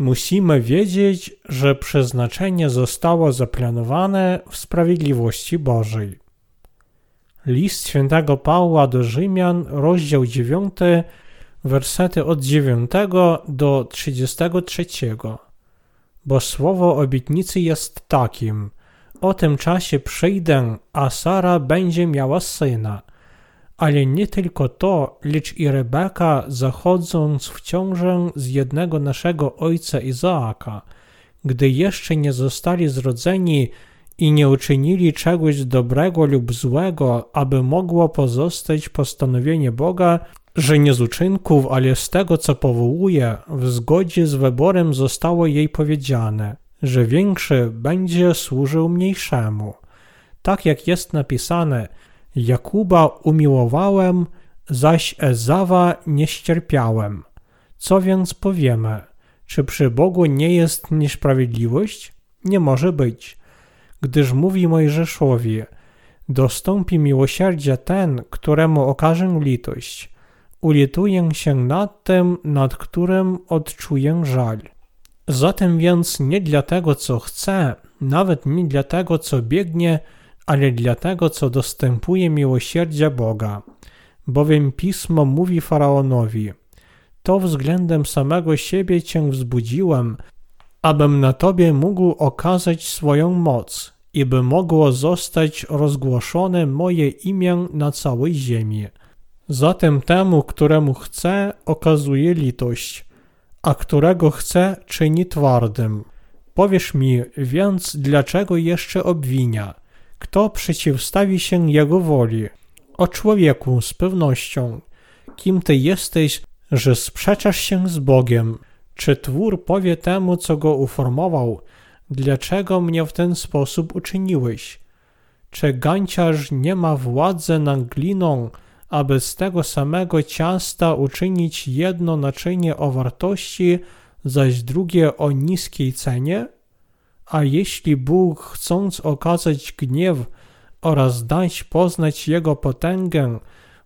Musimy wiedzieć, że przeznaczenie zostało zaplanowane w sprawiedliwości Bożej. List świętego Pawła do Rzymian, rozdział 9, wersety od 9 do 33. Bo słowo obietnicy jest takim: O tym czasie przyjdę, a Sara będzie miała syna. Ale nie tylko to, lecz i Rebeka, zachodząc w ciążę z jednego naszego ojca Izaaka, gdy jeszcze nie zostali zrodzeni i nie uczynili czegoś dobrego lub złego, aby mogło pozostać postanowienie Boga, że nie z uczynków, ale z tego, co powołuje, w zgodzie z wyborem zostało jej powiedziane, że większy będzie służył mniejszemu. Tak jak jest napisane, Jakuba umiłowałem, zaś Ezawa nie ścierpiałem. Co więc powiemy? Czy przy Bogu nie jest niesprawiedliwość? Nie może być, gdyż mówi Mojżeszowi, dostąpi miłosierdzia ten, któremu okażę litość. Ulituję się nad tym, nad którym odczuję żal. Zatem więc nie dla tego, co chcę, nawet nie dla tego, co biegnie, ale dla tego, co dostępuje miłosierdzia Boga. Bowiem Pismo mówi Faraonowi, to względem samego siebie Cię wzbudziłem, abym na Tobie mógł okazać swoją moc i by mogło zostać rozgłoszone moje imię na całej ziemi. Zatem temu, któremu chce, okazuje litość, a którego chce, czyni twardym. Powiesz mi więc, dlaczego jeszcze obwinia? Kto przeciwstawi się jego woli? O człowieku z pewnością. Kim ty jesteś, że sprzeczasz się z Bogiem? Czy twór powie temu, co go uformował, dlaczego mnie w ten sposób uczyniłeś? Czy ganciarz nie ma władzy nad gliną, aby z tego samego ciasta uczynić jedno naczynie o wartości, zaś drugie o niskiej cenie? A jeśli Bóg, chcąc okazać gniew oraz dać poznać Jego potęgę,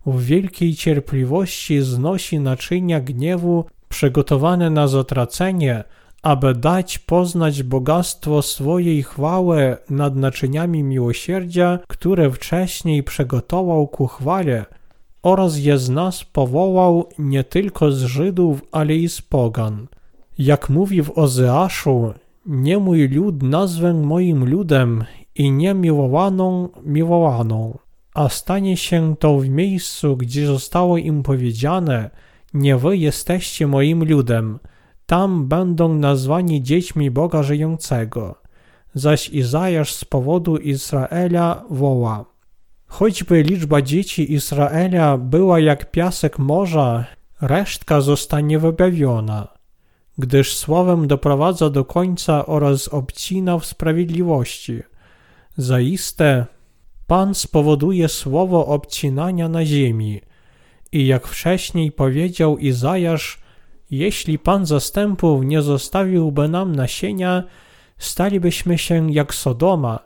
w wielkiej cierpliwości znosi naczynia gniewu przygotowane na zatracenie, aby dać poznać bogactwo swojej chwały nad naczyniami miłosierdzia, które wcześniej przygotował ku chwale, oraz je z nas powołał nie tylko z Żydów, ale i z pogan. Jak mówi w Ozeaszu, nie mój lud nazwę moim ludem i nie miłowaną miłowaną, a stanie się to w miejscu, gdzie zostało im powiedziane, nie wy jesteście moim ludem, tam będą nazwani dziećmi Boga żyjącego. Zaś Izajasz z powodu Izraela woła. Choćby liczba dzieci Izraela była jak piasek morza, resztka zostanie wybawiona gdyż słowem doprowadza do końca oraz obcina w sprawiedliwości. Zaiste Pan spowoduje słowo obcinania na ziemi. I jak wcześniej powiedział Izajasz, jeśli Pan zastępów nie zostawiłby nam nasienia, stalibyśmy się jak Sodoma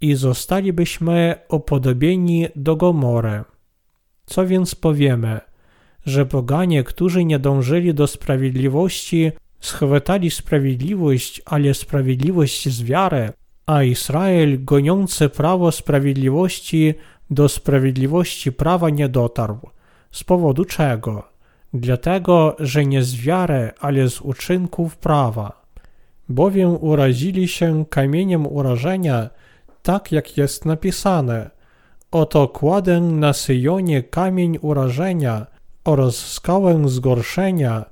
i zostalibyśmy upodobieni do Gomory. Co więc powiemy? Że poganie, którzy nie dążyli do sprawiedliwości, schwytali sprawiedliwość, ale sprawiedliwość z wiary, a Izrael, goniący prawo sprawiedliwości, do sprawiedliwości prawa nie dotarł. Z powodu czego? Dlatego, że nie z wiary, ale z uczynków prawa. Bowiem urazili się kamieniem urażenia, tak jak jest napisane. Oto kładę na Syjonie kamień urażenia oraz skałę zgorszenia,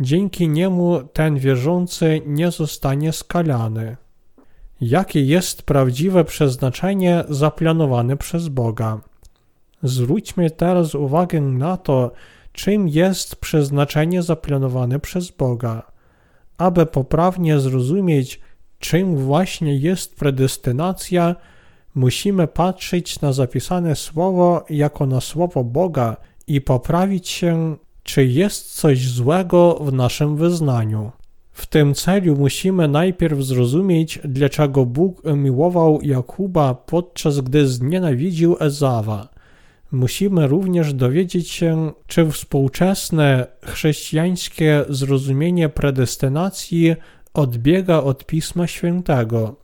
Dzięki niemu ten wierzący nie zostanie skalany. Jakie jest prawdziwe przeznaczenie zaplanowane przez Boga? Zwróćmy teraz uwagę na to, czym jest przeznaczenie zaplanowane przez Boga. Aby poprawnie zrozumieć, czym właśnie jest predestynacja, musimy patrzeć na zapisane słowo jako na słowo Boga i poprawić się czy jest coś złego w naszym wyznaniu. W tym celu musimy najpierw zrozumieć, dlaczego Bóg miłował Jakuba, podczas gdy znienawidził Ezawa. Musimy również dowiedzieć się, czy współczesne chrześcijańskie zrozumienie predestynacji odbiega od Pisma Świętego.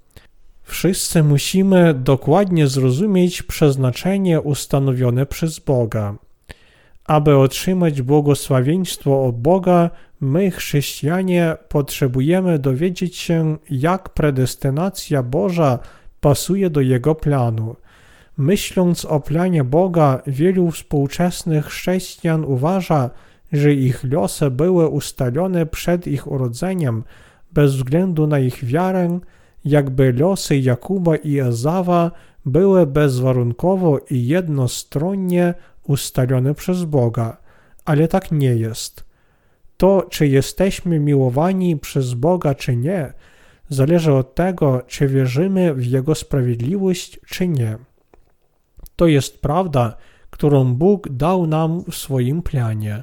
Wszyscy musimy dokładnie zrozumieć przeznaczenie ustanowione przez Boga. Aby otrzymać błogosławieństwo od Boga, my, chrześcijanie, potrzebujemy dowiedzieć się, jak predestynacja Boża pasuje do Jego planu. Myśląc o planie Boga, wielu współczesnych chrześcijan uważa, że ich losy były ustalone przed ich urodzeniem bez względu na ich wiarę, jakby losy Jakuba i Ezawa były bezwarunkowo i jednostronnie ustalone przez Boga, ale tak nie jest. To, czy jesteśmy miłowani przez Boga, czy nie, zależy od tego, czy wierzymy w Jego sprawiedliwość, czy nie. To jest prawda, którą Bóg dał nam w swoim planie.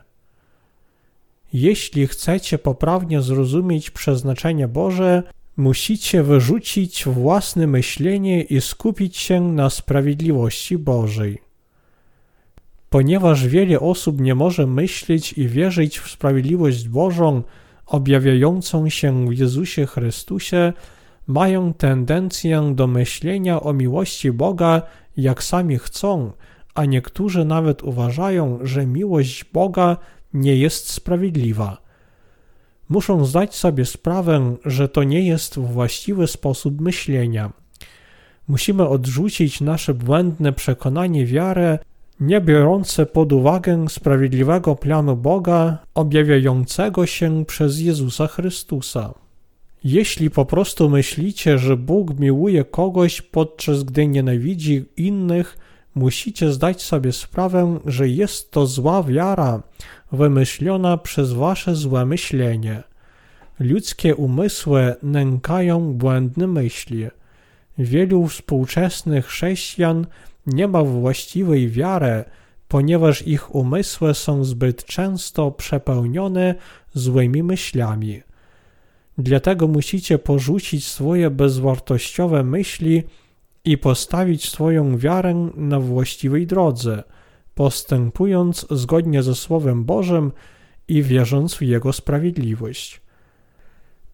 Jeśli chcecie poprawnie zrozumieć przeznaczenie Boże, musicie wyrzucić własne myślenie i skupić się na sprawiedliwości Bożej. Ponieważ wiele osób nie może myśleć i wierzyć w sprawiedliwość Bożą objawiającą się w Jezusie Chrystusie, mają tendencję do myślenia o miłości Boga jak sami chcą, a niektórzy nawet uważają, że miłość Boga nie jest sprawiedliwa. Muszą zdać sobie sprawę, że to nie jest właściwy sposób myślenia. Musimy odrzucić nasze błędne przekonanie wiarę, nie biorące pod uwagę sprawiedliwego planu Boga objawiającego się przez Jezusa Chrystusa. Jeśli po prostu myślicie, że Bóg miłuje kogoś, podczas gdy nienawidzi innych, musicie zdać sobie sprawę, że jest to zła wiara, wymyślona przez wasze złe myślenie. Ludzkie umysły nękają błędne myśli. Wielu współczesnych chrześcijan nie ma właściwej wiary, ponieważ ich umysły są zbyt często przepełnione złymi myślami. Dlatego musicie porzucić swoje bezwartościowe myśli i postawić swoją wiarę na właściwej drodze, postępując zgodnie ze Słowem Bożym i wierząc w Jego sprawiedliwość.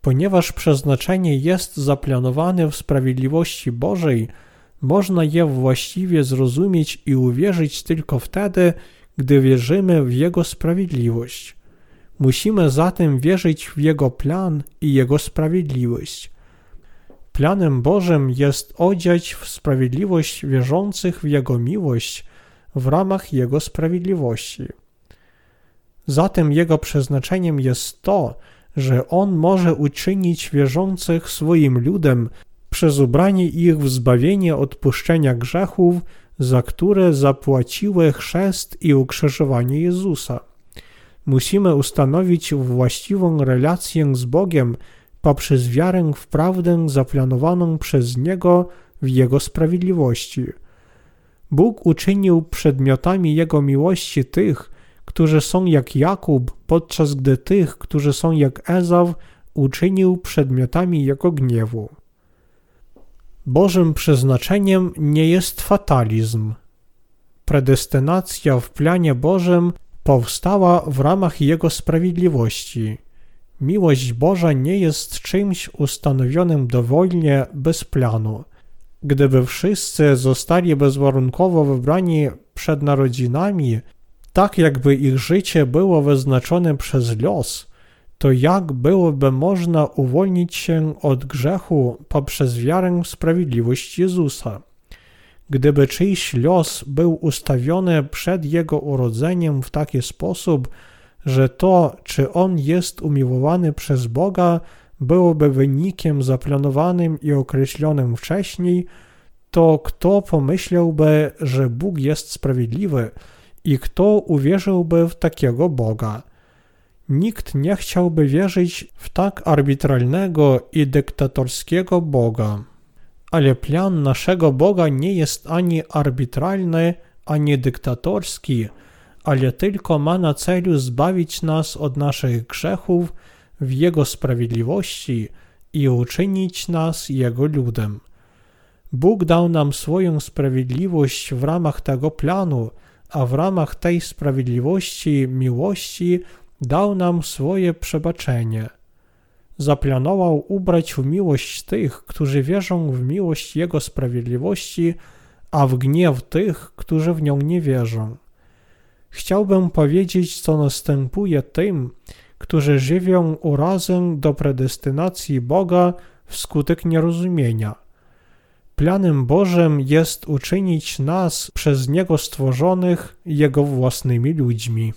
Ponieważ przeznaczenie jest zaplanowane w sprawiedliwości Bożej, można je właściwie zrozumieć i uwierzyć tylko wtedy, gdy wierzymy w Jego sprawiedliwość. Musimy zatem wierzyć w Jego plan i Jego sprawiedliwość. Planem Bożym jest odziać w sprawiedliwość wierzących w Jego miłość w ramach Jego sprawiedliwości. Zatem Jego przeznaczeniem jest to, że On może uczynić wierzących swoim ludem przez ubranie ich w zbawienie odpuszczenia grzechów, za które zapłaciły chrzest i ukrzyżowanie Jezusa. Musimy ustanowić właściwą relację z Bogiem poprzez wiarę w prawdę zaplanowaną przez Niego w Jego sprawiedliwości. Bóg uczynił przedmiotami Jego miłości tych, którzy są jak Jakub, podczas gdy tych, którzy są jak Ezaw, uczynił przedmiotami Jego gniewu. Bożym przeznaczeniem nie jest fatalizm. Predestynacja w planie Bożym powstała w ramach Jego sprawiedliwości. Miłość Boża nie jest czymś ustanowionym dowolnie bez planu. Gdyby wszyscy zostali bezwarunkowo wybrani przed narodzinami, tak jakby ich życie było wyznaczone przez los, to jak byłoby można uwolnić się od grzechu poprzez wiarę w sprawiedliwość Jezusa? Gdyby czyjś los był ustawiony przed jego urodzeniem w taki sposób, że to, czy on jest umiłowany przez Boga, byłoby wynikiem zaplanowanym i określonym wcześniej, to kto pomyślałby, że Bóg jest sprawiedliwy i kto uwierzyłby w takiego Boga? Nikt nie chciałby wierzyć w tak arbitralnego i dyktatorskiego Boga. Ale plan naszego Boga nie jest ani arbitralny, ani dyktatorski, ale tylko ma na celu zbawić nas od naszych grzechów w Jego sprawiedliwości i uczynić nas Jego ludem. Bóg dał nam swoją sprawiedliwość w ramach tego planu, a w ramach tej sprawiedliwości, miłości dał nam swoje przebaczenie. zaplanował ubrać w miłość tych, którzy wierzą w miłość Jego sprawiedliwości, a w gniew tych, którzy w nią nie wierzą. Chciałbym powiedzieć, co następuje tym, którzy żywią urazę do predestynacji Boga wskutek nierozumienia. Planem Bożym jest uczynić nas przez Niego stworzonych Jego własnymi ludźmi.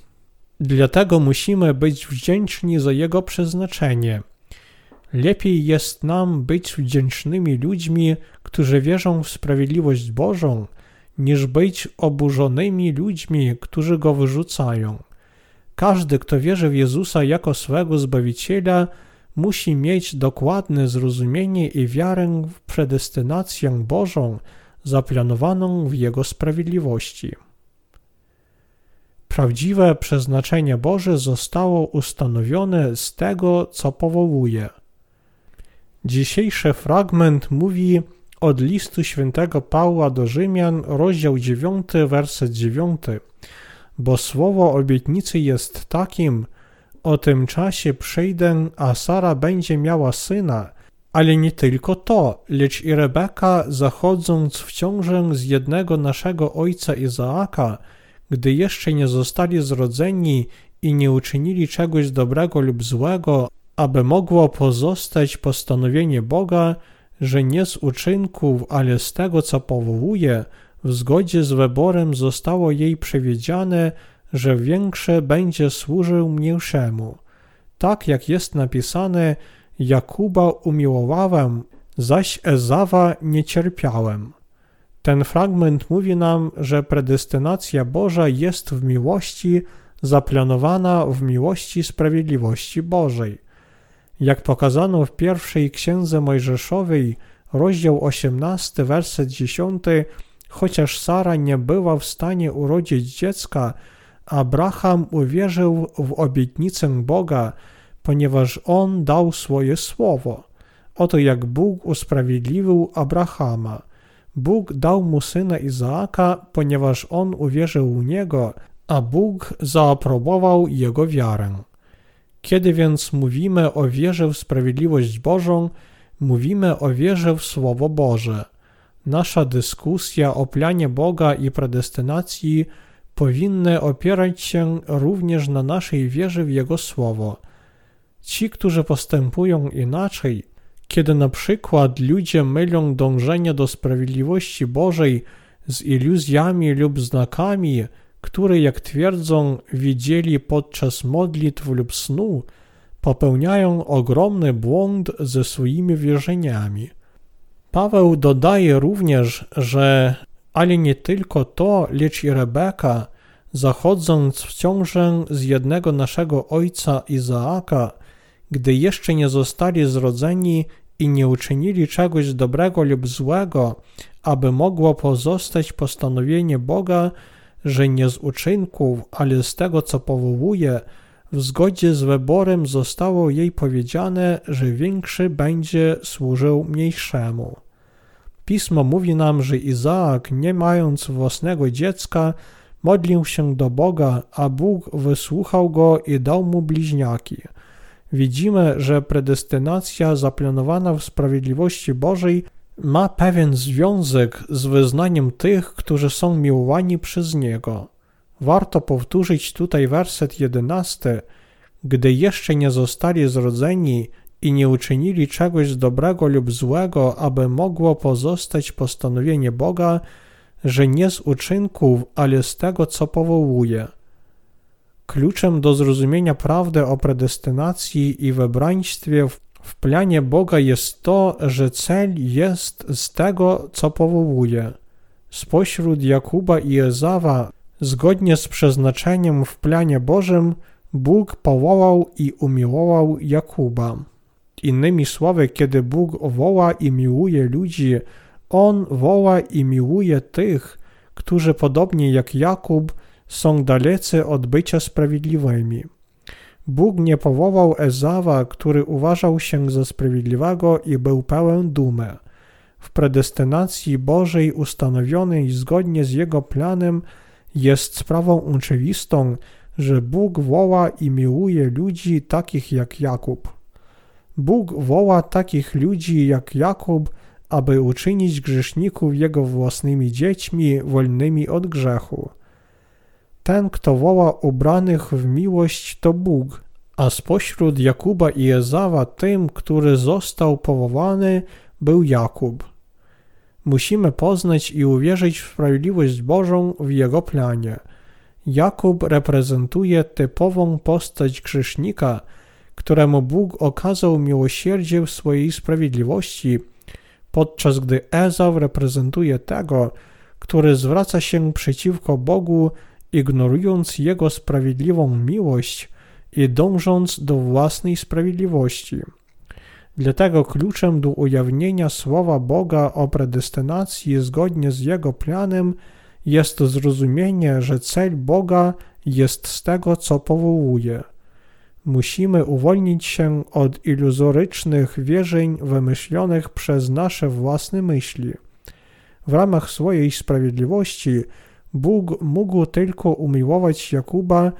Dlatego musimy być wdzięczni za Jego przeznaczenie. Lepiej jest nam być wdzięcznymi ludźmi, którzy wierzą w sprawiedliwość Bożą, niż być oburzonymi ludźmi, którzy go wyrzucają. Każdy, kto wierzy w Jezusa jako swego Zbawiciela, musi mieć dokładne zrozumienie i wiarę w predestynację Bożą zaplanowaną w Jego sprawiedliwości. Prawdziwe przeznaczenie Boże zostało ustanowione z tego, co powołuje. Dzisiejszy fragment mówi od listu świętego Pawła do Rzymian, rozdział 9, werset 9. Bo słowo obietnicy jest takim, o tym czasie przyjdę, a Sara będzie miała syna, ale nie tylko to, lecz i Rebeka, zachodząc w ciążę z jednego naszego ojca Izaaka, gdy jeszcze nie zostali zrodzeni i nie uczynili czegoś dobrego lub złego, aby mogło pozostać postanowienie Boga, że nie z uczynków, ale z tego, co powołuje, w zgodzie z wyborem zostało jej przewidziane, że większe będzie służył mniejszemu. Tak jak jest napisane, Jakuba umiłowałem, zaś Ezawa nie cierpiałem. Ten fragment mówi nam, że predestynacja Boża jest w miłości zaplanowana w miłości sprawiedliwości Bożej. Jak pokazano w pierwszej księdze Mojżeszowej, rozdział 18, werset 10, chociaż Sara nie była w stanie urodzić dziecka, Abraham uwierzył w obietnicę Boga, ponieważ on dał swoje słowo. Oto jak Bóg usprawiedliwił Abrahama. Bóg dał mu syna Izaaka, ponieważ on uwierzył w niego, a Bóg zaaprobował jego wiarę. Kiedy więc mówimy o wierze w sprawiedliwość Bożą, mówimy o wierze w Słowo Boże. Nasza dyskusja o planie Boga i predestynacji powinny opierać się również na naszej wierze w Jego Słowo. Ci, którzy postępują inaczej, kiedy na przykład ludzie mylą dążenie do sprawiedliwości Bożej z iluzjami lub znakami, które, jak twierdzą, widzieli podczas modlitw lub snu, popełniają ogromny błąd ze swoimi wierzeniami. Paweł dodaje również, że ale nie tylko to, lecz i Rebeka, zachodząc w ciążę z jednego naszego ojca Izaaka, gdy jeszcze nie zostali zrodzeni i nie uczynili czegoś dobrego lub złego, aby mogło pozostać postanowienie Boga, że nie z uczynków, ale z tego, co powołuje, w zgodzie z wyborem zostało jej powiedziane, że większy będzie służył mniejszemu. Pismo mówi nam, że Izaak, nie mając własnego dziecka, modlił się do Boga, a Bóg wysłuchał go i dał mu bliźniaki. Widzimy, że predestynacja zaplanowana w sprawiedliwości Bożej ma pewien związek z wyznaniem tych, którzy są miłowani przez Niego. Warto powtórzyć tutaj werset jedenasty. Gdy jeszcze nie zostali zrodzeni i nie uczynili czegoś dobrego lub złego, aby mogło pozostać postanowienie Boga, że nie z uczynków, ale z tego, co powołuje. Kluczem do zrozumienia prawdy o predestynacji i wybraństwie w planie Boga jest to, że cel jest z tego, co powołuje. Spośród Jakuba i Ezawa, zgodnie z przeznaczeniem w planie Bożym, Bóg powołał i umiłował Jakuba. Innymi słowy, kiedy Bóg woła i miłuje ludzi, On woła i miłuje tych, którzy podobnie jak Jakub są dalecy od bycia sprawiedliwymi. Bóg nie powołał Ezawa, który uważał się za sprawiedliwego i był pełen dumy. W predestynacji Bożej ustanowionej zgodnie z Jego planem jest sprawą oczywistą, że Bóg woła i miłuje ludzi takich jak Jakub. Bóg woła takich ludzi jak Jakub, aby uczynić grzeszników jego własnymi dziećmi wolnymi od grzechu. Ten, kto woła ubranych w miłość, to Bóg, a spośród Jakuba i Ezawa tym, który został powołany, był Jakub. Musimy poznać i uwierzyć w sprawiedliwość Bożą w jego planie. Jakub reprezentuje typową postać grzesznika, któremu Bóg okazał miłosierdzie w swojej sprawiedliwości, podczas gdy Ezaw reprezentuje tego, który zwraca się przeciwko Bogu, ignorując Jego sprawiedliwą miłość i dążąc do własnej sprawiedliwości. Dlatego kluczem do ujawnienia słowa Boga o predestynacji zgodnie z Jego planem jest zrozumienie, że cel Boga jest z tego, co powołuje. Musimy uwolnić się od iluzorycznych wierzeń wymyślonych przez nasze własne myśli. W ramach swojej sprawiedliwości Bóg mógł tylko umiłować Jakuba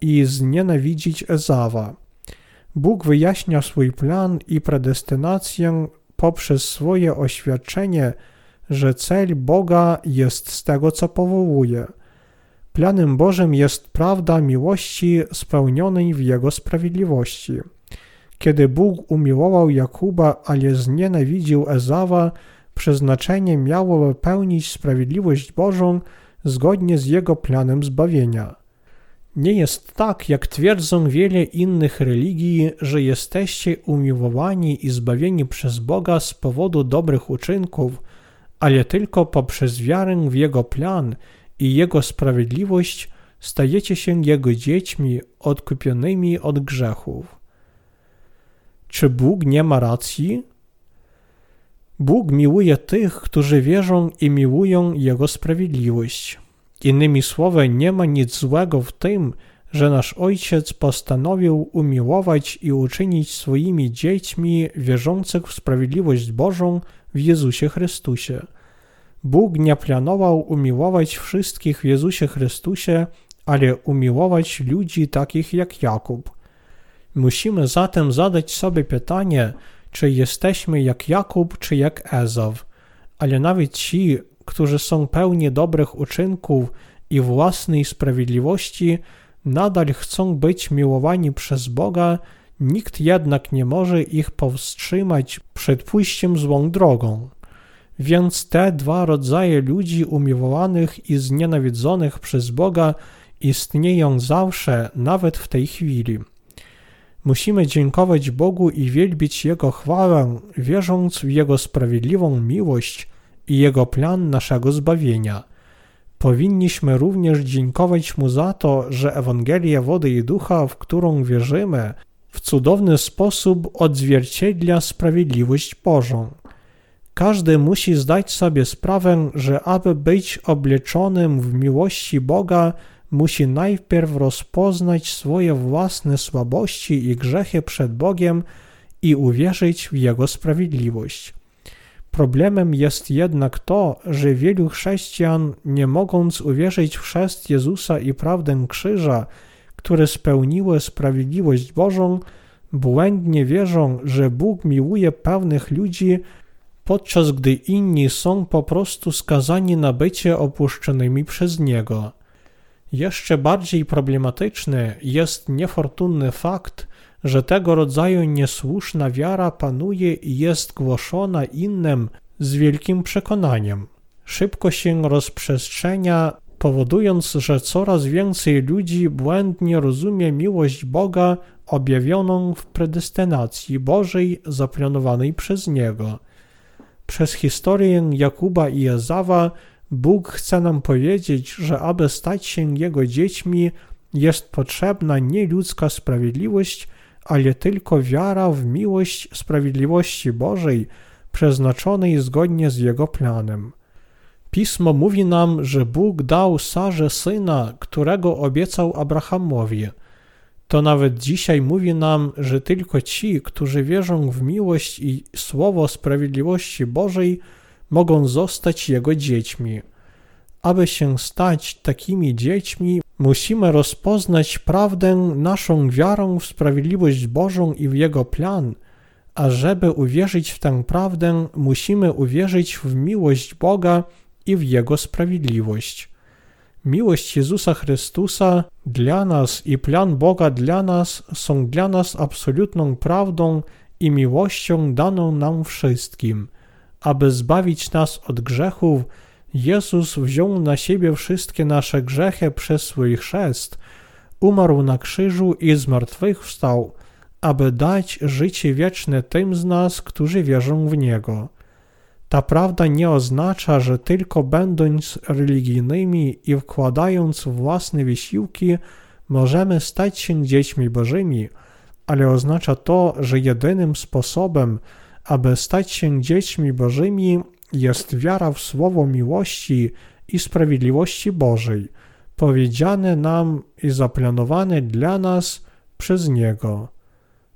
i znienawidzić Ezawa. Bóg wyjaśnia swój plan i predestynację poprzez swoje oświadczenie, że cel Boga jest z tego, co powołuje. Planem Bożym jest prawda miłości spełnionej w Jego sprawiedliwości. Kiedy Bóg umiłował Jakuba, ale znienawidził Ezawa, przeznaczenie miało wypełnić sprawiedliwość Bożą zgodnie z Jego planem zbawienia. Nie jest tak, jak twierdzą wiele innych religii, że jesteście umiłowani i zbawieni przez Boga z powodu dobrych uczynków, ale tylko poprzez wiarę w Jego plan i Jego sprawiedliwość stajecie się Jego dziećmi odkupionymi od grzechów. Czy Bóg nie ma racji? Bóg miłuje tych, którzy wierzą i miłują Jego sprawiedliwość. Innymi słowy, nie ma nic złego w tym, że nasz Ojciec postanowił umiłować i uczynić swoimi dziećmi wierzących w sprawiedliwość Bożą w Jezusie Chrystusie. Bóg nie planował umiłować wszystkich w Jezusie Chrystusie, ale umiłować ludzi takich jak Jakub. Musimy zatem zadać sobie pytanie, czy jesteśmy jak Jakub, czy jak Ezaw. Ale nawet ci, którzy są pełni dobrych uczynków i własnej sprawiedliwości, nadal chcą być miłowani przez Boga, nikt jednak nie może ich powstrzymać przed pójściem złą drogą. Więc te dwa rodzaje ludzi umiłowanych i znienawidzonych przez Boga istnieją zawsze, nawet w tej chwili. Musimy dziękować Bogu i wielbić Jego chwałę, wierząc w Jego sprawiedliwą miłość i Jego plan naszego zbawienia. Powinniśmy również dziękować Mu za to, że Ewangelia Wody i Ducha, w którą wierzymy, w cudowny sposób odzwierciedla sprawiedliwość Bożą. Każdy musi zdać sobie sprawę, że aby być obleczonym w miłości Boga, musi najpierw rozpoznać swoje własne słabości i grzechy przed Bogiem i uwierzyć w Jego sprawiedliwość. Problemem jest jednak to, że wielu chrześcijan, nie mogąc uwierzyć w chrzest Jezusa i prawdę krzyża, które spełniły sprawiedliwość Bożą, błędnie wierzą, że Bóg miłuje pewnych ludzi, podczas gdy inni są po prostu skazani na bycie opuszczonymi przez Niego. Jeszcze bardziej problematyczny jest niefortunny fakt, że tego rodzaju niesłuszna wiara panuje i jest głoszona innym z wielkim przekonaniem. Szybko się rozprzestrzenia, powodując, że coraz więcej ludzi błędnie rozumie miłość Boga objawioną w predestynacji Bożej zaplanowanej przez Niego. Przez historię Jakuba i Ezawa Bóg chce nam powiedzieć, że aby stać się Jego dziećmi, jest potrzebna nie ludzka sprawiedliwość, ale tylko wiara w miłość sprawiedliwości Bożej, przeznaczonej zgodnie z Jego planem. Pismo mówi nam, że Bóg dał Sarze syna, którego obiecał Abrahamowi. To nawet dzisiaj mówi nam, że tylko ci, którzy wierzą w miłość i słowo sprawiedliwości Bożej, mogą zostać Jego dziećmi. Aby się stać takimi dziećmi, musimy rozpoznać prawdę naszą wiarą w sprawiedliwość Bożą i w Jego plan, a żeby uwierzyć w tę prawdę, musimy uwierzyć w miłość Boga i w Jego sprawiedliwość. Miłość Jezusa Chrystusa dla nas i plan Boga dla nas są dla nas absolutną prawdą i miłością daną nam wszystkim. Aby zbawić nas od grzechów, Jezus wziął na siebie wszystkie nasze grzechy przez swój chrzest, umarł na krzyżu i zmartwychwstał, aby dać życie wieczne tym z nas, którzy wierzą w Niego. Ta prawda nie oznacza, że tylko będąc religijnymi i wkładając własne wysiłki, możemy stać się dziećmi Bożymi, ale oznacza to, że jedynym sposobem, aby stać się dziećmi Bożymi, jest wiara w słowo miłości i sprawiedliwości Bożej, powiedziane nam i zaplanowane dla nas przez Niego.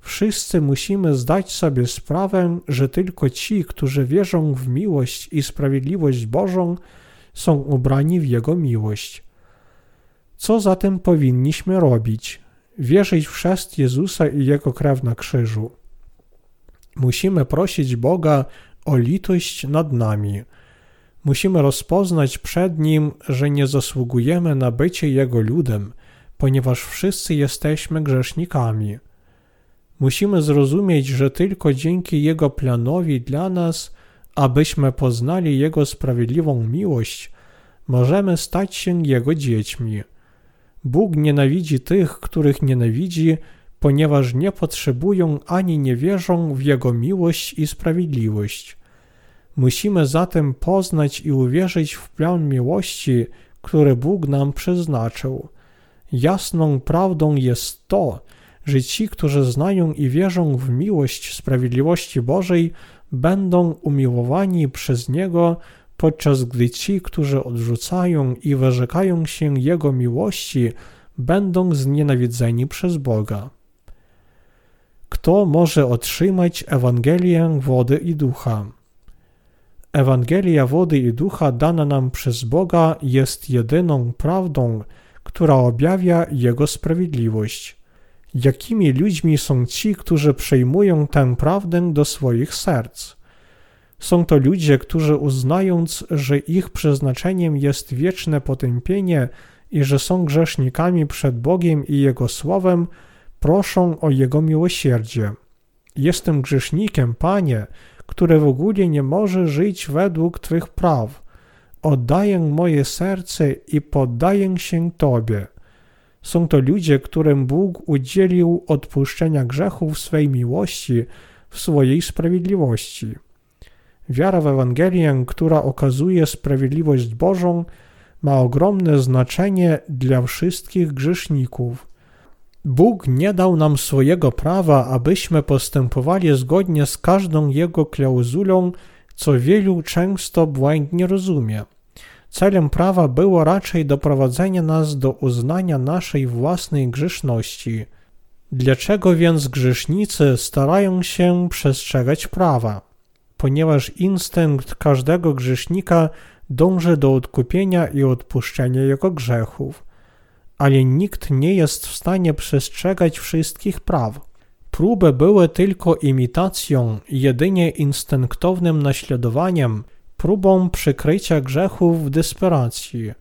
Wszyscy musimy zdać sobie sprawę, że tylko ci, którzy wierzą w miłość i sprawiedliwość Bożą, są ubrani w Jego miłość. Co zatem powinniśmy robić? Wierzyć w chrzest Jezusa i Jego krew na krzyżu. Musimy prosić Boga o litość nad nami. Musimy rozpoznać przed Nim, że nie zasługujemy na bycie Jego ludem, ponieważ wszyscy jesteśmy grzesznikami. Musimy zrozumieć, że tylko dzięki Jego planowi dla nas, abyśmy poznali Jego sprawiedliwą miłość, możemy stać się Jego dziećmi. Bóg nienawidzi tych, których nienawidzi, ponieważ nie potrzebują ani nie wierzą w Jego miłość i sprawiedliwość. Musimy zatem poznać i uwierzyć w plan miłości, który Bóg nam przeznaczył. Jasną prawdą jest to, że ci, którzy znają i wierzą w miłość sprawiedliwości Bożej, będą umiłowani przez Niego, podczas gdy ci, którzy odrzucają i wyrzekają się Jego miłości, będą znienawidzeni przez Boga. Kto może otrzymać Ewangelię wody i ducha? Ewangelia wody i ducha dana nam przez Boga jest jedyną prawdą, która objawia Jego sprawiedliwość. Jakimi ludźmi są ci, którzy przejmują tę prawdę do swoich serc? Są to ludzie, którzy uznając, że ich przeznaczeniem jest wieczne potępienie i że są grzesznikami przed Bogiem i Jego Słowem, proszą o Jego miłosierdzie. Jestem grzesznikiem, Panie, który w ogóle nie może żyć według Twych praw. Oddaję moje serce i poddaję się Tobie. Są to ludzie, którym Bóg udzielił odpuszczenia grzechów swej miłości w swojej sprawiedliwości. Wiara w Ewangelię, która okazuje sprawiedliwość Bożą, ma ogromne znaczenie dla wszystkich grzeszników. Bóg nie dał nam swojego prawa, abyśmy postępowali zgodnie z każdą Jego klauzulą, co wielu często błędnie rozumie. Celem prawa było raczej doprowadzenie nas do uznania naszej własnej grzeszności. Dlaczego więc grzesznicy starają się przestrzegać prawa? Ponieważ instynkt każdego grzesznika dąży do odkupienia i odpuszczenia jego grzechów ale nikt nie jest w stanie przestrzegać wszystkich praw. Próby były tylko imitacją, jedynie instynktownym naśladowaniem, próbą przykrycia grzechów w desperacji,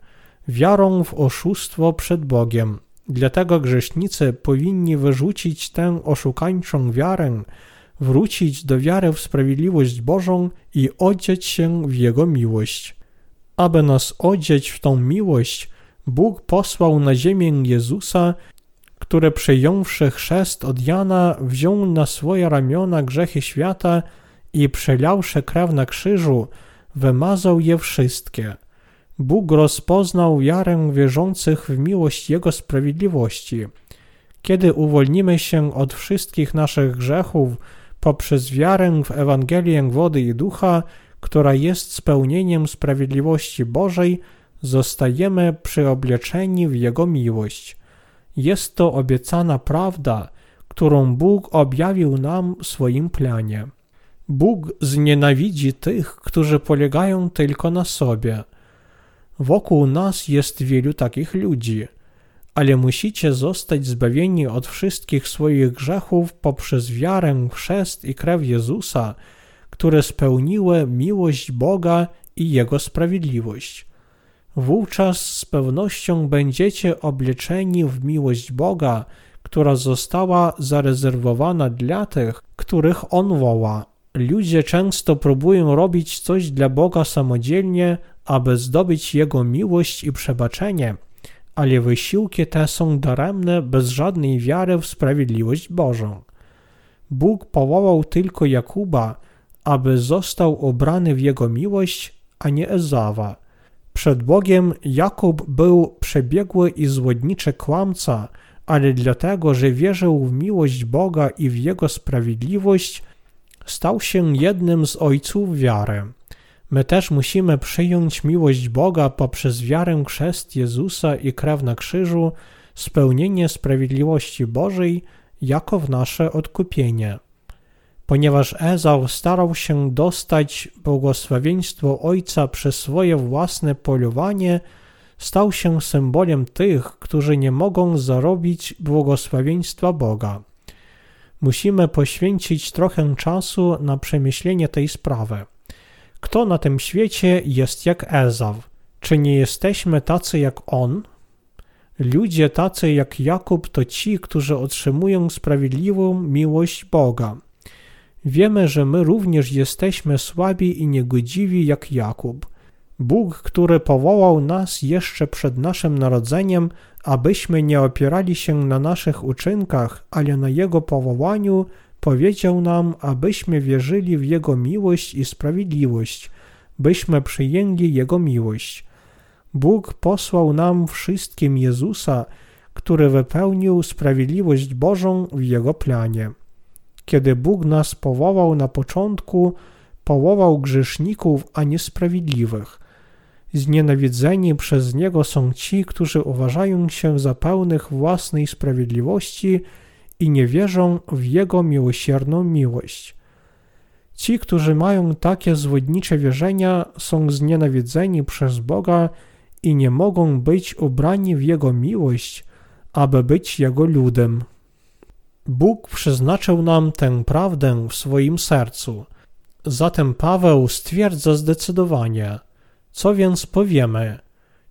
wiarą w oszustwo przed Bogiem. Dlatego grzesznicy powinni wyrzucić tę oszukańczą wiarę, wrócić do wiary w sprawiedliwość Bożą i odzieć się w Jego miłość. Aby nas odzieć w tą miłość, Bóg posłał na ziemię Jezusa, który przejąwszy chrzest od Jana, wziął na swoje ramiona grzechy świata i przelałszy krew na krzyżu, wymazał je wszystkie. Bóg rozpoznał wiarę wierzących w miłość Jego sprawiedliwości. Kiedy uwolnimy się od wszystkich naszych grzechów poprzez wiarę w Ewangelię wody i ducha, która jest spełnieniem sprawiedliwości Bożej, zostajemy przyobleczeni w Jego miłość. Jest to obiecana prawda, którą Bóg objawił nam w swoim planie. Bóg znienawidzi tych, którzy polegają tylko na sobie. Wokół nas jest wielu takich ludzi. ale musicie zostać zbawieni od wszystkich swoich grzechów poprzez wiarę chrzest i krew Jezusa, które spełniły miłość Boga i Jego sprawiedliwość. Wówczas z pewnością będziecie obleczeni w miłość Boga, która została zarezerwowana dla tych, których On woła. Ludzie często próbują robić coś dla Boga samodzielnie, aby zdobyć Jego miłość i przebaczenie, ale wysiłki te są daremne bez żadnej wiary w sprawiedliwość Bożą. Bóg powołał tylko Jakuba, aby został obrany w Jego miłość, a nie Ezawa. Przed Bogiem Jakub był przebiegły i złodniczy kłamca, ale dlatego, że wierzył w miłość Boga i w Jego sprawiedliwość, stał się jednym z ojców wiary. My też musimy przyjąć miłość Boga poprzez wiarę chrzest Jezusa i krew na krzyżu, spełnienie sprawiedliwości Bożej jako w nasze odkupienie. Ponieważ Ezau starał się dostać błogosławieństwo Ojca przez swoje własne polowanie, stał się symbolem tych, którzy nie mogą zarobić błogosławieństwa Boga. Musimy poświęcić trochę czasu na przemyślenie tej sprawy. Kto na tym świecie jest jak Ezaw? Czy nie jesteśmy tacy jak on? Ludzie tacy jak Jakub to ci, którzy otrzymują sprawiedliwą miłość Boga. Wiemy, że my również jesteśmy słabi i niegodziwi jak Jakub. Bóg, który powołał nas jeszcze przed naszym narodzeniem, abyśmy nie opierali się na naszych uczynkach, ale na Jego powołaniu, powiedział nam, abyśmy wierzyli w Jego miłość i sprawiedliwość, byśmy przyjęli Jego miłość. Bóg posłał nam wszystkim Jezusa, który wypełnił sprawiedliwość Bożą w Jego planie. Kiedy Bóg nas powołał na początku, powołał grzeszników, a nie sprawiedliwych. Znienawidzeni przez Niego są ci, którzy uważają się za pełnych własnej sprawiedliwości i nie wierzą w Jego miłosierną miłość. Ci, którzy mają takie zwodnicze wierzenia, są znienawidzeni przez Boga i nie mogą być ubrani w Jego miłość, aby być Jego ludem. Bóg przeznaczył nam tę prawdę w swoim sercu. Zatem Paweł stwierdza zdecydowanie, co więc powiemy?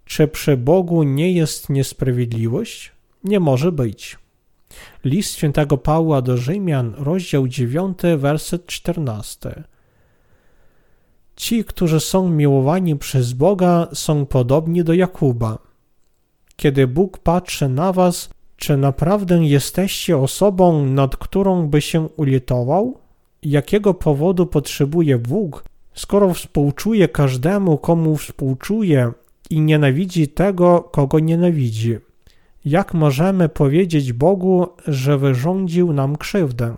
Czy przy Bogu nie jest niesprawiedliwość? Nie może być. List świętego Pawła do Rzymian, rozdział 9, werset 14. Ci, którzy są miłowani przez Boga, są podobni do Jakuba. Kiedy Bóg patrzy na was, czy naprawdę jesteście osobą, nad którą by się ulitował? Jakiego powodu potrzebuje Bóg, skoro współczuje każdemu, komu współczuje i nienawidzi tego, kogo nienawidzi? Jak możemy powiedzieć Bogu, że wyrządził nam krzywdę?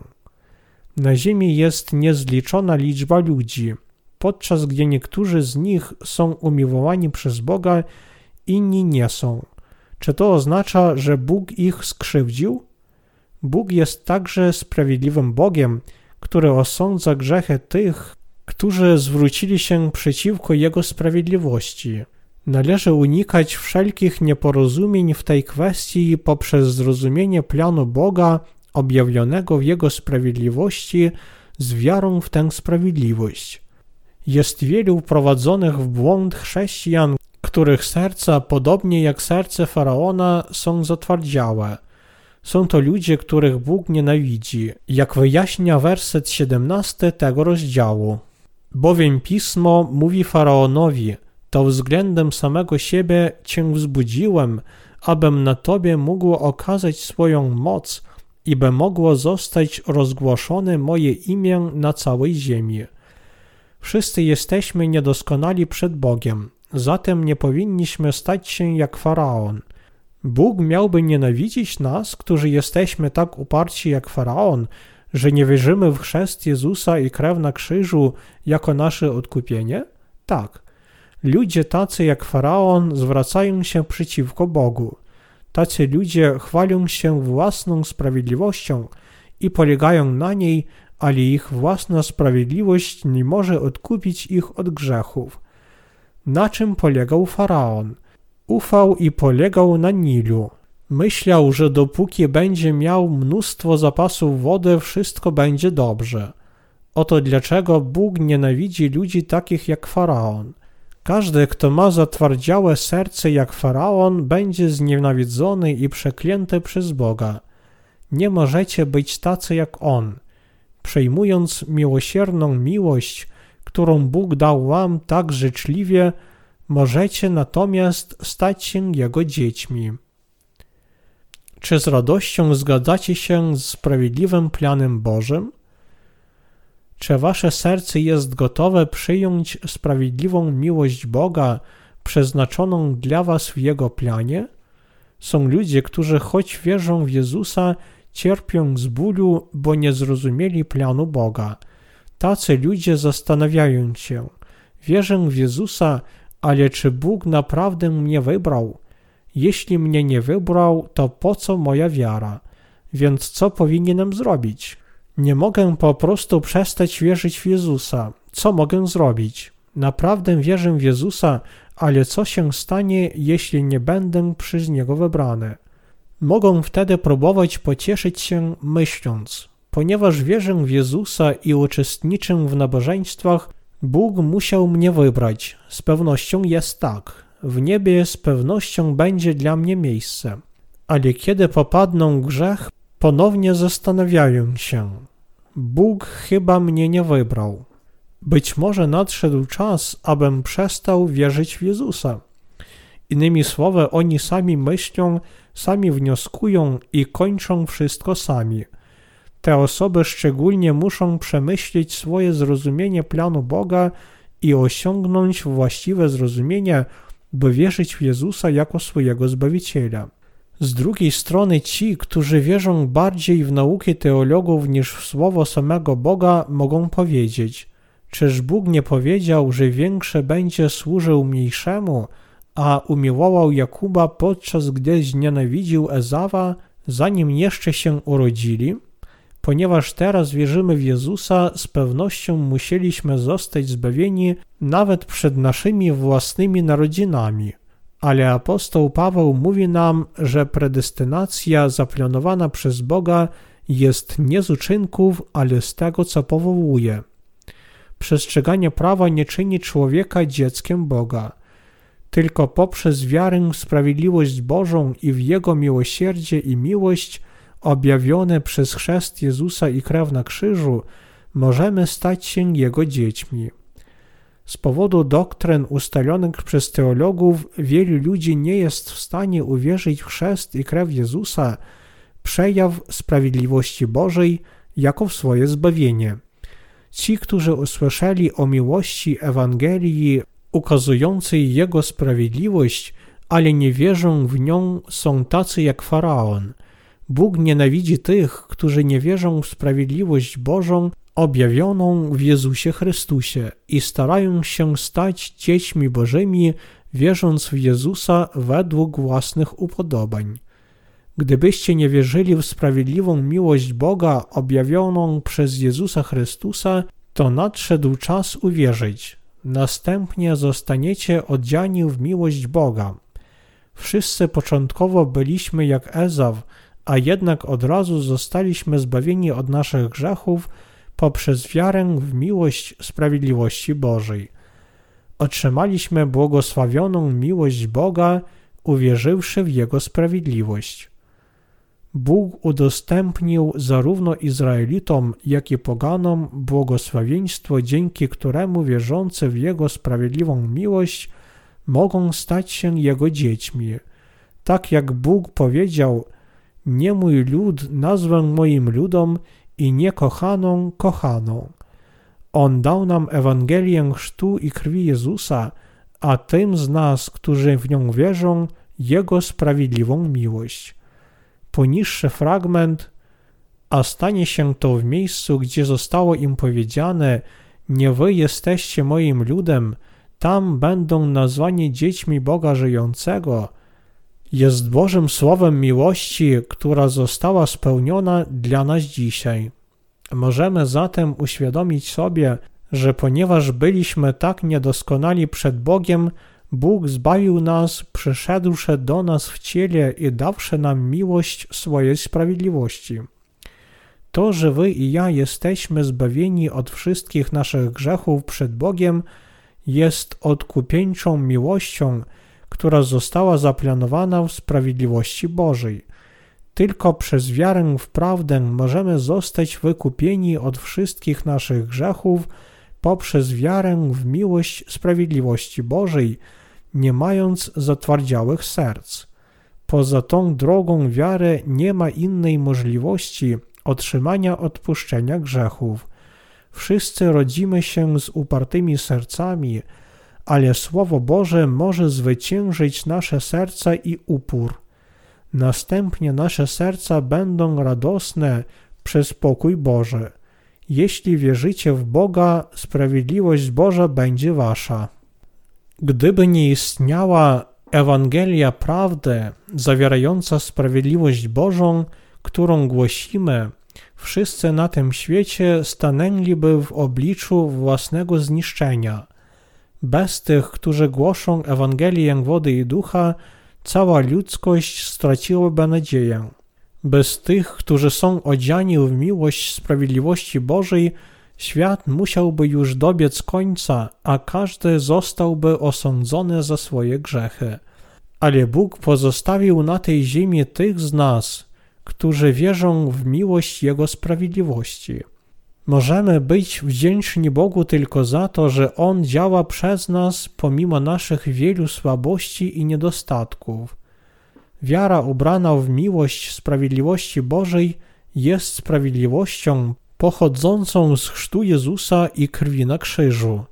Na ziemi jest niezliczona liczba ludzi, podczas gdy niektórzy z nich są umiłowani przez Boga, inni nie są. Czy to oznacza, że Bóg ich skrzywdził? Bóg jest także sprawiedliwym Bogiem, który osądza grzechy tych, którzy zwrócili się przeciwko Jego sprawiedliwości. Należy unikać wszelkich nieporozumień w tej kwestii poprzez zrozumienie planu Boga objawionego w Jego sprawiedliwości z wiarą w tę sprawiedliwość. Jest wielu prowadzonych w błąd chrześcijan, których serca, podobnie jak serce faraona, są zatwardziałe. Są to ludzie, których Bóg nienawidzi, jak wyjaśnia werset 17 tego rozdziału. Bowiem pismo mówi faraonowi: To względem samego siebie cię wzbudziłem, abym na tobie mógł okazać swoją moc i by mogło zostać rozgłoszone moje imię na całej ziemi. Wszyscy jesteśmy niedoskonali przed Bogiem, zatem nie powinniśmy stać się jak faraon. Bóg miałby nienawidzić nas, którzy jesteśmy tak uparci jak faraon, że nie wierzymy w chrzest Jezusa i krew na krzyżu jako nasze odkupienie? Tak. Ludzie tacy jak faraon zwracają się przeciwko Bogu. Tacy ludzie chwalą się własną sprawiedliwością i polegają na niej, ale ich własna sprawiedliwość nie może odkupić ich od grzechów. Na czym polegał faraon? Ufał i polegał na Nilu. Myślał, że dopóki będzie miał mnóstwo zapasów wody, wszystko będzie dobrze. Oto dlaczego Bóg nienawidzi ludzi takich jak faraon. Każdy, kto ma zatwardziałe serce jak faraon, będzie znienawidzony i przeklęty przez Boga. Nie możecie być tacy jak on. Przejmując miłosierną miłość, którą Bóg dał wam tak życzliwie, możecie natomiast stać się Jego dziećmi. Czy z radością zgadzacie się z sprawiedliwym planem Bożym? Czy wasze serce jest gotowe przyjąć sprawiedliwą miłość Boga przeznaczoną dla was w Jego planie? Są ludzie, którzy choć wierzą w Jezusa, cierpią z bólu, bo nie zrozumieli planu Boga. Tacy ludzie zastanawiają się: Wierzę w Jezusa, ale czy Bóg naprawdę mnie wybrał? Jeśli mnie nie wybrał, to po co moja wiara? Więc co powinienem zrobić? Nie mogę po prostu przestać wierzyć w Jezusa. Co mogę zrobić? Naprawdę wierzę w Jezusa, ale co się stanie, jeśli nie będę przez Niego wybrany? Mogą wtedy próbować pocieszyć się myśląc, ponieważ wierzę w Jezusa i uczestniczę w nabożeństwach, Bóg musiał mnie wybrać. Z pewnością jest tak. W niebie z pewnością będzie dla mnie miejsce. Ale kiedy popadną grzech, ponownie zastanawiają się. Bóg chyba mnie nie wybrał. Być może nadszedł czas, abym przestał wierzyć w Jezusa. Innymi słowy, oni sami myślą, sami wnioskują i kończą wszystko sami. Te osoby szczególnie muszą przemyśleć swoje zrozumienie planu Boga i osiągnąć właściwe zrozumienie, by wierzyć w Jezusa jako swojego Zbawiciela. Z drugiej strony ci, którzy wierzą bardziej w nauki teologów niż w słowo samego Boga, mogą powiedzieć: Czyż Bóg nie powiedział, że większe będzie służył mniejszemu, a umiłował Jakuba podczas gdy znienawidził Ezawa, zanim jeszcze się urodzili? Ponieważ teraz wierzymy w Jezusa, z pewnością musieliśmy zostać zbawieni nawet przed naszymi własnymi narodzinami. Ale apostoł Paweł mówi nam, że predestynacja zaplanowana przez Boga jest nie z uczynków, ale z tego, co powołuje. Przestrzeganie prawa nie czyni człowieka dzieckiem Boga. Tylko poprzez wiarę w sprawiedliwość Bożą i w Jego miłosierdzie i miłość objawione przez chrzest Jezusa i krew na krzyżu możemy stać się Jego dziećmi. Z powodu doktryn ustalonych przez teologów wielu ludzi nie jest w stanie uwierzyć w chrzest i krew Jezusa, przejaw sprawiedliwości Bożej, jako w swoje zbawienie. Ci, którzy usłyszeli o miłości Ewangelii ukazującej Jego sprawiedliwość, ale nie wierzą w nią, są tacy jak Faraon. Bóg nienawidzi tych, którzy nie wierzą w sprawiedliwość Bożą objawioną w Jezusie Chrystusie i starają się stać dziećmi Bożymi, wierząc w Jezusa według własnych upodobań. Gdybyście nie wierzyli w sprawiedliwą miłość Boga objawioną przez Jezusa Chrystusa, to nadszedł czas uwierzyć. Następnie zostaniecie odziani w miłość Boga. Wszyscy początkowo byliśmy jak Ezaw, a jednak od razu zostaliśmy zbawieni od naszych grzechów poprzez wiarę w miłość sprawiedliwości Bożej. Otrzymaliśmy błogosławioną miłość Boga, uwierzywszy w Jego sprawiedliwość. Bóg udostępnił zarówno Izraelitom, jak i poganom błogosławieństwo, dzięki któremu wierzący w Jego sprawiedliwą miłość mogą stać się Jego dziećmi. Tak jak Bóg powiedział, nie mój lud nazwę moim ludom i niekochaną kochaną. On dał nam Ewangelię chrztu i krwi Jezusa, a tym z nas, którzy w nią wierzą, Jego sprawiedliwą miłość. Poniższy fragment, a stanie się to w miejscu, gdzie zostało im powiedziane, nie wy jesteście moim ludem, tam będą nazwani dziećmi Boga żyjącego, jest Bożym Słowem miłości, która została spełniona dla nas dzisiaj. Możemy zatem uświadomić sobie, że ponieważ byliśmy tak niedoskonali przed Bogiem, Bóg zbawił nas, przyszedłszy do nas w ciele i dawszy nam miłość swojej sprawiedliwości. To, że wy i ja jesteśmy zbawieni od wszystkich naszych grzechów przed Bogiem, jest odkupieńczą miłością, która została zaplanowana w sprawiedliwości Bożej. Tylko przez wiarę w prawdę możemy zostać wykupieni od wszystkich naszych grzechów poprzez wiarę w miłość sprawiedliwości Bożej, nie mając zatwardziałych serc. Poza tą drogą wiary nie ma innej możliwości otrzymania odpuszczenia grzechów. Wszyscy rodzimy się z upartymi sercami, ale Słowo Boże może zwyciężyć nasze serca i upór. Następnie nasze serca będą radosne przez pokój Boży. Jeśli wierzycie w Boga, sprawiedliwość Boża będzie wasza. Gdyby nie istniała Ewangelia prawdy zawierająca sprawiedliwość Bożą, którą głosimy, wszyscy na tym świecie stanęliby w obliczu własnego zniszczenia. Bez tych, którzy głoszą Ewangelię wody i ducha, cała ludzkość straciłaby nadzieję. Bez tych, którzy są odziani w miłość sprawiedliwości Bożej, świat musiałby już dobiec końca, a każdy zostałby osądzony za swoje grzechy. Ale Bóg pozostawił na tej ziemi tych z nas, którzy wierzą w miłość Jego sprawiedliwości. Możemy być wdzięczni Bogu tylko za to, że On działa przez nas pomimo naszych wielu słabości i niedostatków. Wiara ubrana w miłość sprawiedliwości Bożej jest sprawiedliwością pochodzącą z chrztu Jezusa i krwi na krzyżu.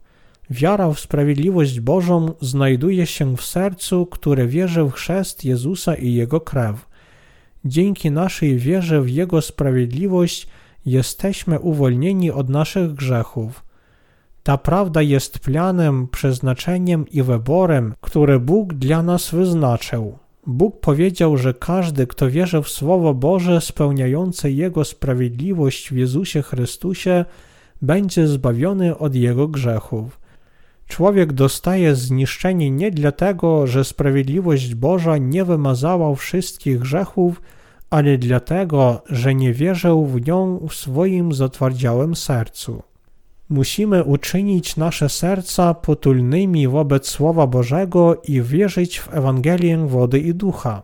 Wiara w sprawiedliwość Bożą znajduje się w sercu, które wierzy w chrzest Jezusa i Jego krew. Dzięki naszej wierze w Jego sprawiedliwość jesteśmy uwolnieni od naszych grzechów. Ta prawda jest planem, przeznaczeniem i wyborem, które Bóg dla nas wyznaczył. Bóg powiedział, że każdy, kto wierzy w Słowo Boże spełniające Jego sprawiedliwość w Jezusie Chrystusie, będzie zbawiony od jego grzechów. Człowiek dostaje zniszczenie nie dlatego, że sprawiedliwość Boża nie wymazała wszystkich grzechów, ale dlatego, że nie wierzył w nią w swoim zatwardziałym sercu. Musimy uczynić nasze serca potulnymi wobec Słowa Bożego i wierzyć w Ewangelię wody i ducha.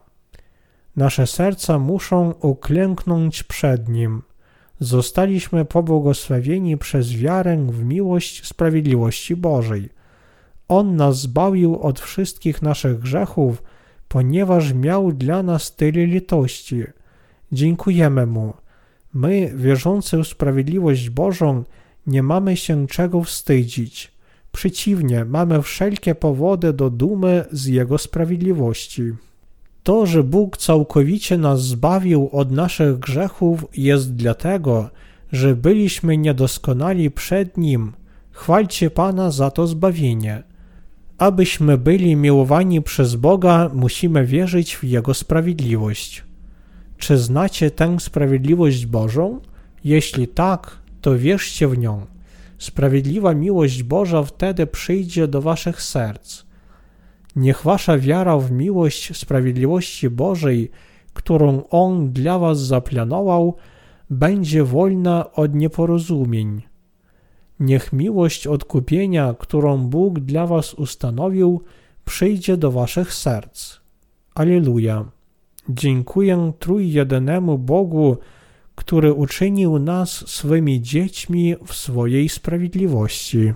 Nasze serca muszą uklęknąć przed Nim. Zostaliśmy pobłogosławieni przez wiarę w miłość sprawiedliwości Bożej. On nas zbawił od wszystkich naszych grzechów, ponieważ miał dla nas tyle litości. Dziękujemy Mu. My, wierzący w sprawiedliwość Bożą, nie mamy się czego wstydzić. Przeciwnie, mamy wszelkie powody do dumy z Jego sprawiedliwości. To, że Bóg całkowicie nas zbawił od naszych grzechów, jest dlatego, że byliśmy niedoskonali przed Nim. Chwalcie Pana za to zbawienie. Abyśmy byli miłowani przez Boga, musimy wierzyć w Jego sprawiedliwość. Czy znacie tę sprawiedliwość Bożą? Jeśli tak, to wierzcie w nią. Sprawiedliwa miłość Boża wtedy przyjdzie do waszych serc. Niech wasza wiara w miłość sprawiedliwości Bożej, którą On dla was zaplanował, będzie wolna od nieporozumień. Niech miłość odkupienia, którą Bóg dla was ustanowił, przyjdzie do waszych serc. Aleluja. Dziękuję trójjedynemu Bogu, który uczynił nas swymi dziećmi w swojej sprawiedliwości.